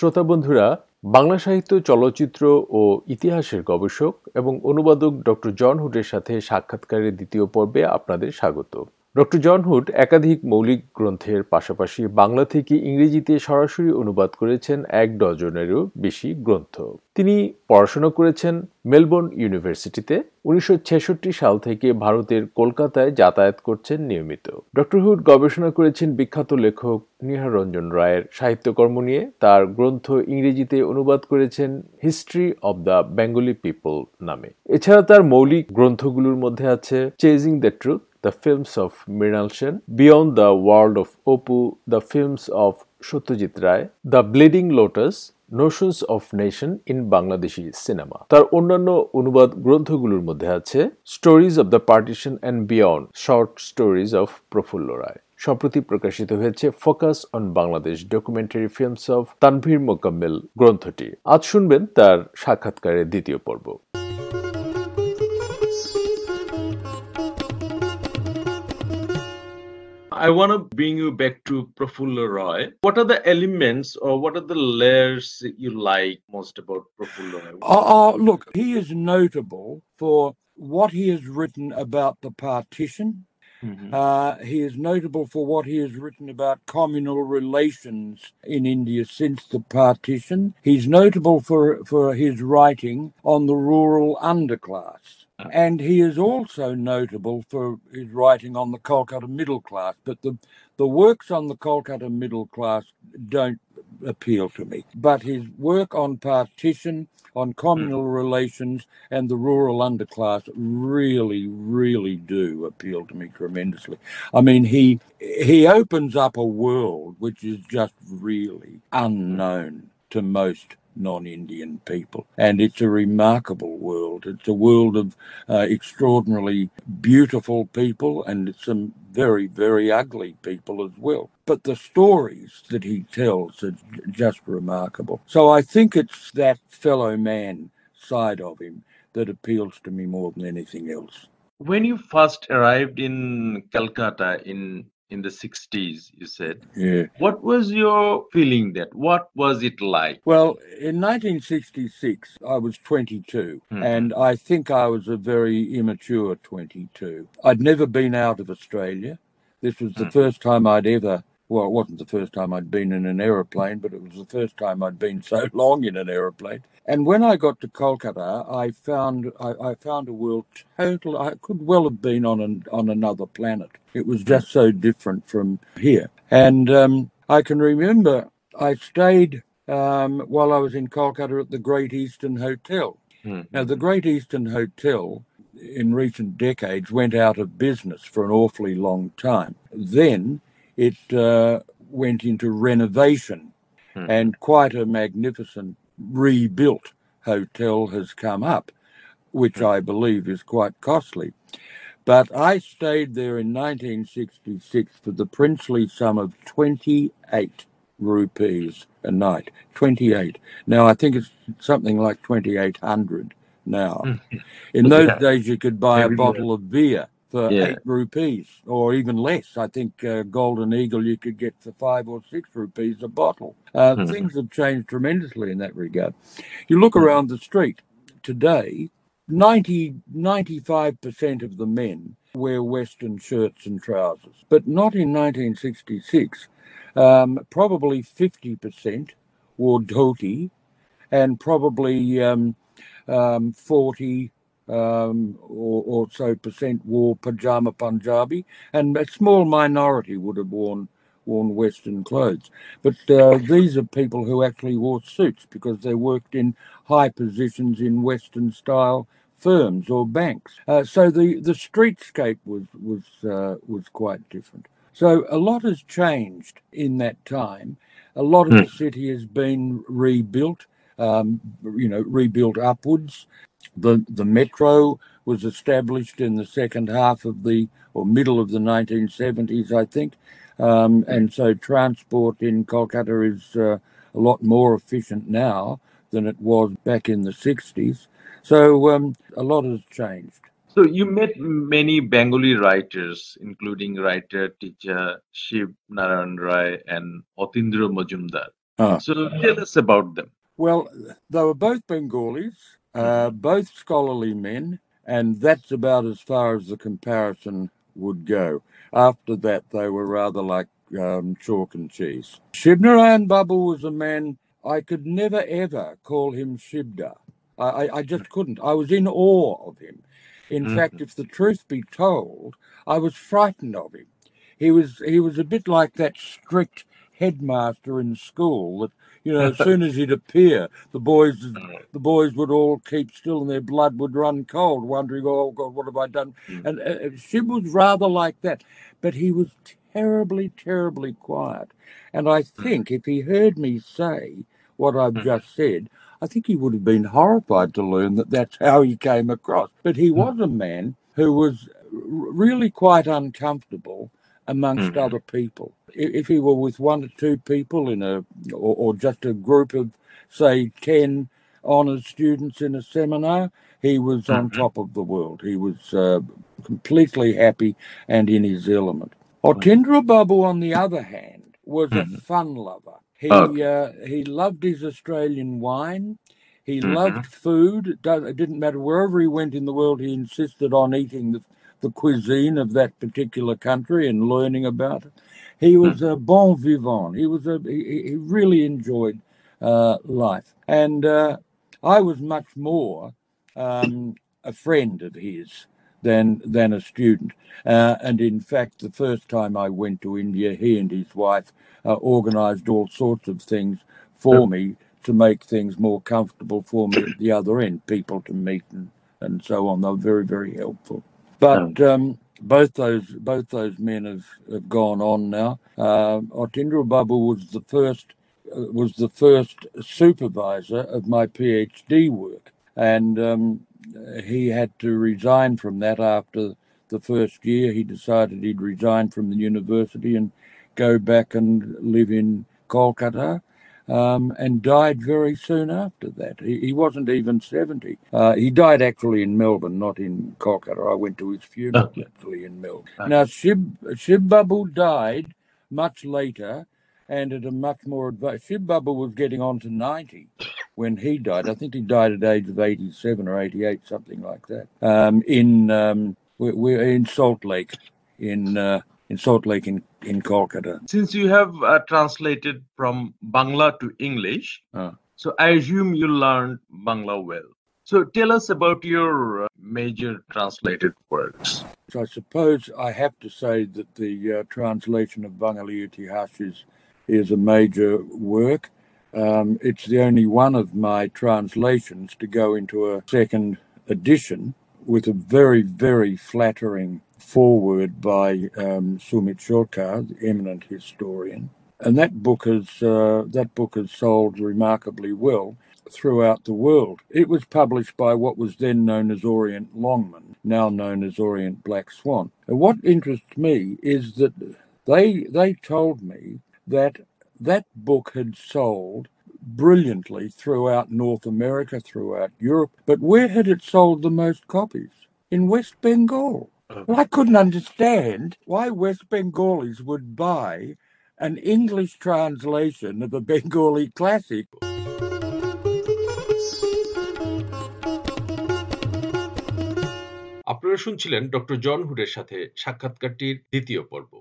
শ্রোতা বন্ধুরা, বাংলা সাহিত্য, চলচ্চিত্র ও ইতিহাসের গবেষক এবং অনুবাদক ডক্টর জন হুডের সাথে সাক্ষাৎকারের দ্বিতীয় পর্বে আপনাদের স্বাগত। ডক্টর জন হুড একাধিক মৌলিক গ্রন্থের পাশাপাশি বাংলা থেকে ইংরেজিতে সরাসরি অনুবাদ করেছেন এক ডজনেরও বেশি গ্রন্থ। তিনি পড়াশোনা করেছেন মেলবোর্ন ইউনিভার্সিটিতে। উনিশশো ছেষট্টি সাল থেকে ভারতের কলকাতায় যাতায়াত করছেন নিয়মিত। ডক্টর হুড গবেষণা করেছেন বিখ্যাত লেখক নিহার রঞ্জন রায়ের সাহিত্যকর্ম নিয়ে। তার গ্রন্থ ইংরেজিতে অনুবাদ করেছেন history of the Bengali people নামে। এছাড়া তার মৌলিক গ্রন্থগুলোর মধ্যে আছে chasing the truth the films of Mrinal Sen, Beyond the World of Opu, the films of Satyajit Ray, The Bleeding Lotus, notions of nation in Bangladeshi cinema তার অন্যান্য অনুবাদ গ্রন্থগুলোর মধ্যে আছে stories of the partition and beyond short stories of Prafulla Roy সম্প্রতি প্রকাশিত হয়েছে focus on Bangladesh documentary films of Tanvir Mokammel গ্রন্থটি। আজ শুনবেন তার সাক্ষাৎকারের দ্বিতীয় পর্ব। I want to bring you back to Prafulla Roy. What are the elements or what are the layers you like most about Prafulla Roy? Oh, oh, look, he is notable for what he has written about the partition. Mm-hmm. Uh, he is notable for what he has written about communal relations in India since the partition. He's notable for, for his writing on the rural underclass. And he is also notable for his writing on the Kolkata middle class, but the, the works on the Kolkata middle class don't appeal to me. But his work on partition, on communal mm. relations, and the rural underclass really, really do appeal to me tremendously. I mean, he he opens up a world which is just really unknown to most non Indian people. And it's a remarkable world. It's a world of uh, extraordinarily beautiful people and some very, very ugly people as well. But the stories that he tells are just remarkable. So I think it's that fellow man side of him that appeals to me more than anything else. When you first arrived in Calcutta in in the 60s you said. Yeah. What was your feeling that what was it like? Well in 1966 i was 22 mm-hmm. and i think i was a very immature 22 i'd never been out of australia. This was the mm-hmm. first time i'd ever well, it wasn't the first time I'd been in an aeroplane, but it was the first time I'd been so long in an aeroplane. And when I got to Kolkata, I found I, I found a world total. I could well have been on an, on another planet. It was just so different from here. And um, I can remember I stayed um, while I was in Kolkata at the Great Eastern Hotel. Mm. Now, the Great Eastern Hotel in recent decades went out of business for an awfully long time. Then it uh, went into renovation, mm. and quite a magnificent rebuilt hotel has come up, which mm. I believe is quite costly. But I stayed there in 1966 for the princely sum of 28 rupees a night. 28. Now, I think it's something like 2,800 now. Hmm. In those yeah. days, you could buy a bottle of beer for yeah. eight rupees or even less. I think uh, Golden Eagle you could get for five or six rupees a bottle. Uh, mm-hmm. Things have changed tremendously in that regard. You look mm-hmm. around the street today, 90, 95% of the men wear Western shirts and trousers, but not in 1966. Um, probably 50% wore dhoti and probably um, um, 40 um, or, or, so percent wore pajama Punjabi, and a small minority would have worn worn Western clothes. But uh, these are people who actually wore suits because they worked in high positions in Western style firms or banks. Uh, so the, the streetscape was was uh, was quite different. So a lot has changed in that time. A lot of mm. the city has been rebuilt, um, you know, rebuilt upwards. The, the metro was established in the second half of the, or middle of the 1970s, I think. Um, and so transport in Kolkata is uh, a lot more efficient now than it was back in the 60s. So um, a lot has changed. So you met many Bengali writers, including writer teacher Shiv Narayan Rai and Otindra Majumdar. Ah. So tell us about them. Well, they were both Bengalis, uh, both scholarly men, and that's about as far as the comparison would go. After that, they were rather like um, chalk and cheese. Shibnarayan Babu was a man I could never ever call him Shibda. I, I, I just couldn't. I was in awe of him. In Mhm. fact, if the truth be told, I was frightened of him. He was he was a bit like that strict headmaster in school that you know as soon as he'd appear, the boys the boys would all keep still and their blood would run cold, wondering, oh God, what have I done? Mm. And uh, Shib was rather like that, but he was terribly, terribly quiet. And I think if he heard me say what I've Mm. just said, I think he would have been horrified to learn that that's how he came across. But he was a man who was really quite uncomfortable amongst Mhm. other people. If he were with one or two people in a, or, or just a group of, say, 10 honours students in a seminar, he was on Mhm. top of the world. He was uh, completely happy and in his element. Otindra Babu, on the other hand, was a Mhm. fun lover. He Okay. uh, he loved his Australian wine. He Mhm. loved food. It, it didn't matter wherever he went in the world. He insisted on eating the, the cuisine of that particular country and learning about it. He was a bon vivant. He was a he, he he really enjoyed uh, life, and uh, I was much more um, a friend of his than than a student. Uh, and in fact, the first time I went to India, he and his wife uh, organised all sorts of things for me to make things more comfortable for me at the other end, people to meet and, and so on. They were very, very helpful. But um, both those both those men have, have gone on now. Uh, Otindra Babu was the first uh, was the first supervisor of my PhD work, and um, he had to resign from that after the first year. He decided he'd resign from the university and go back and live in Kolkata. Um, and died very soon after that. He, he wasn't even 70. Uh, he died actually in Melbourne, not in Kolkata. I went to his funeral Okay. actually in Melbourne. Okay. Now, Shib, Shib Babu died much later and at a much more advanced. Shib Babu was getting on to 90 when he died. I think he died at the age of 87 or 88, something like that. Um, in um, we're, we're in Salt Lake, in uh, in Salt Lake in in Kolkata. Since you have uh, translated from Bangla to English, Ah. so I assume you learned Bangla well. So tell us about your uh, major translated works. So I suppose I have to say that the uh, translation of Bangali Itihash is, is a major work. Um, it's the only one of my translations to go into a second edition with a very, very flattering foreword by um, Sumit Sarkar, the eminent historian. And that book has uh, that book has sold remarkably well throughout the world. It was published by what was then known as Orient Longman, now known as Orient Black Swan. And what interests me is that they they told me that that book had sold brilliantly throughout North America, throughout Europe, but where had it sold the most copies? In West Bengal. Well, I couldn't understand why West Bengalis would buy an English translation of a Bengali classic আপনারা শুনছিলেন doctor John হুডের সাথে সাক্ষাৎকারটির দ্বিতীয় পর্ব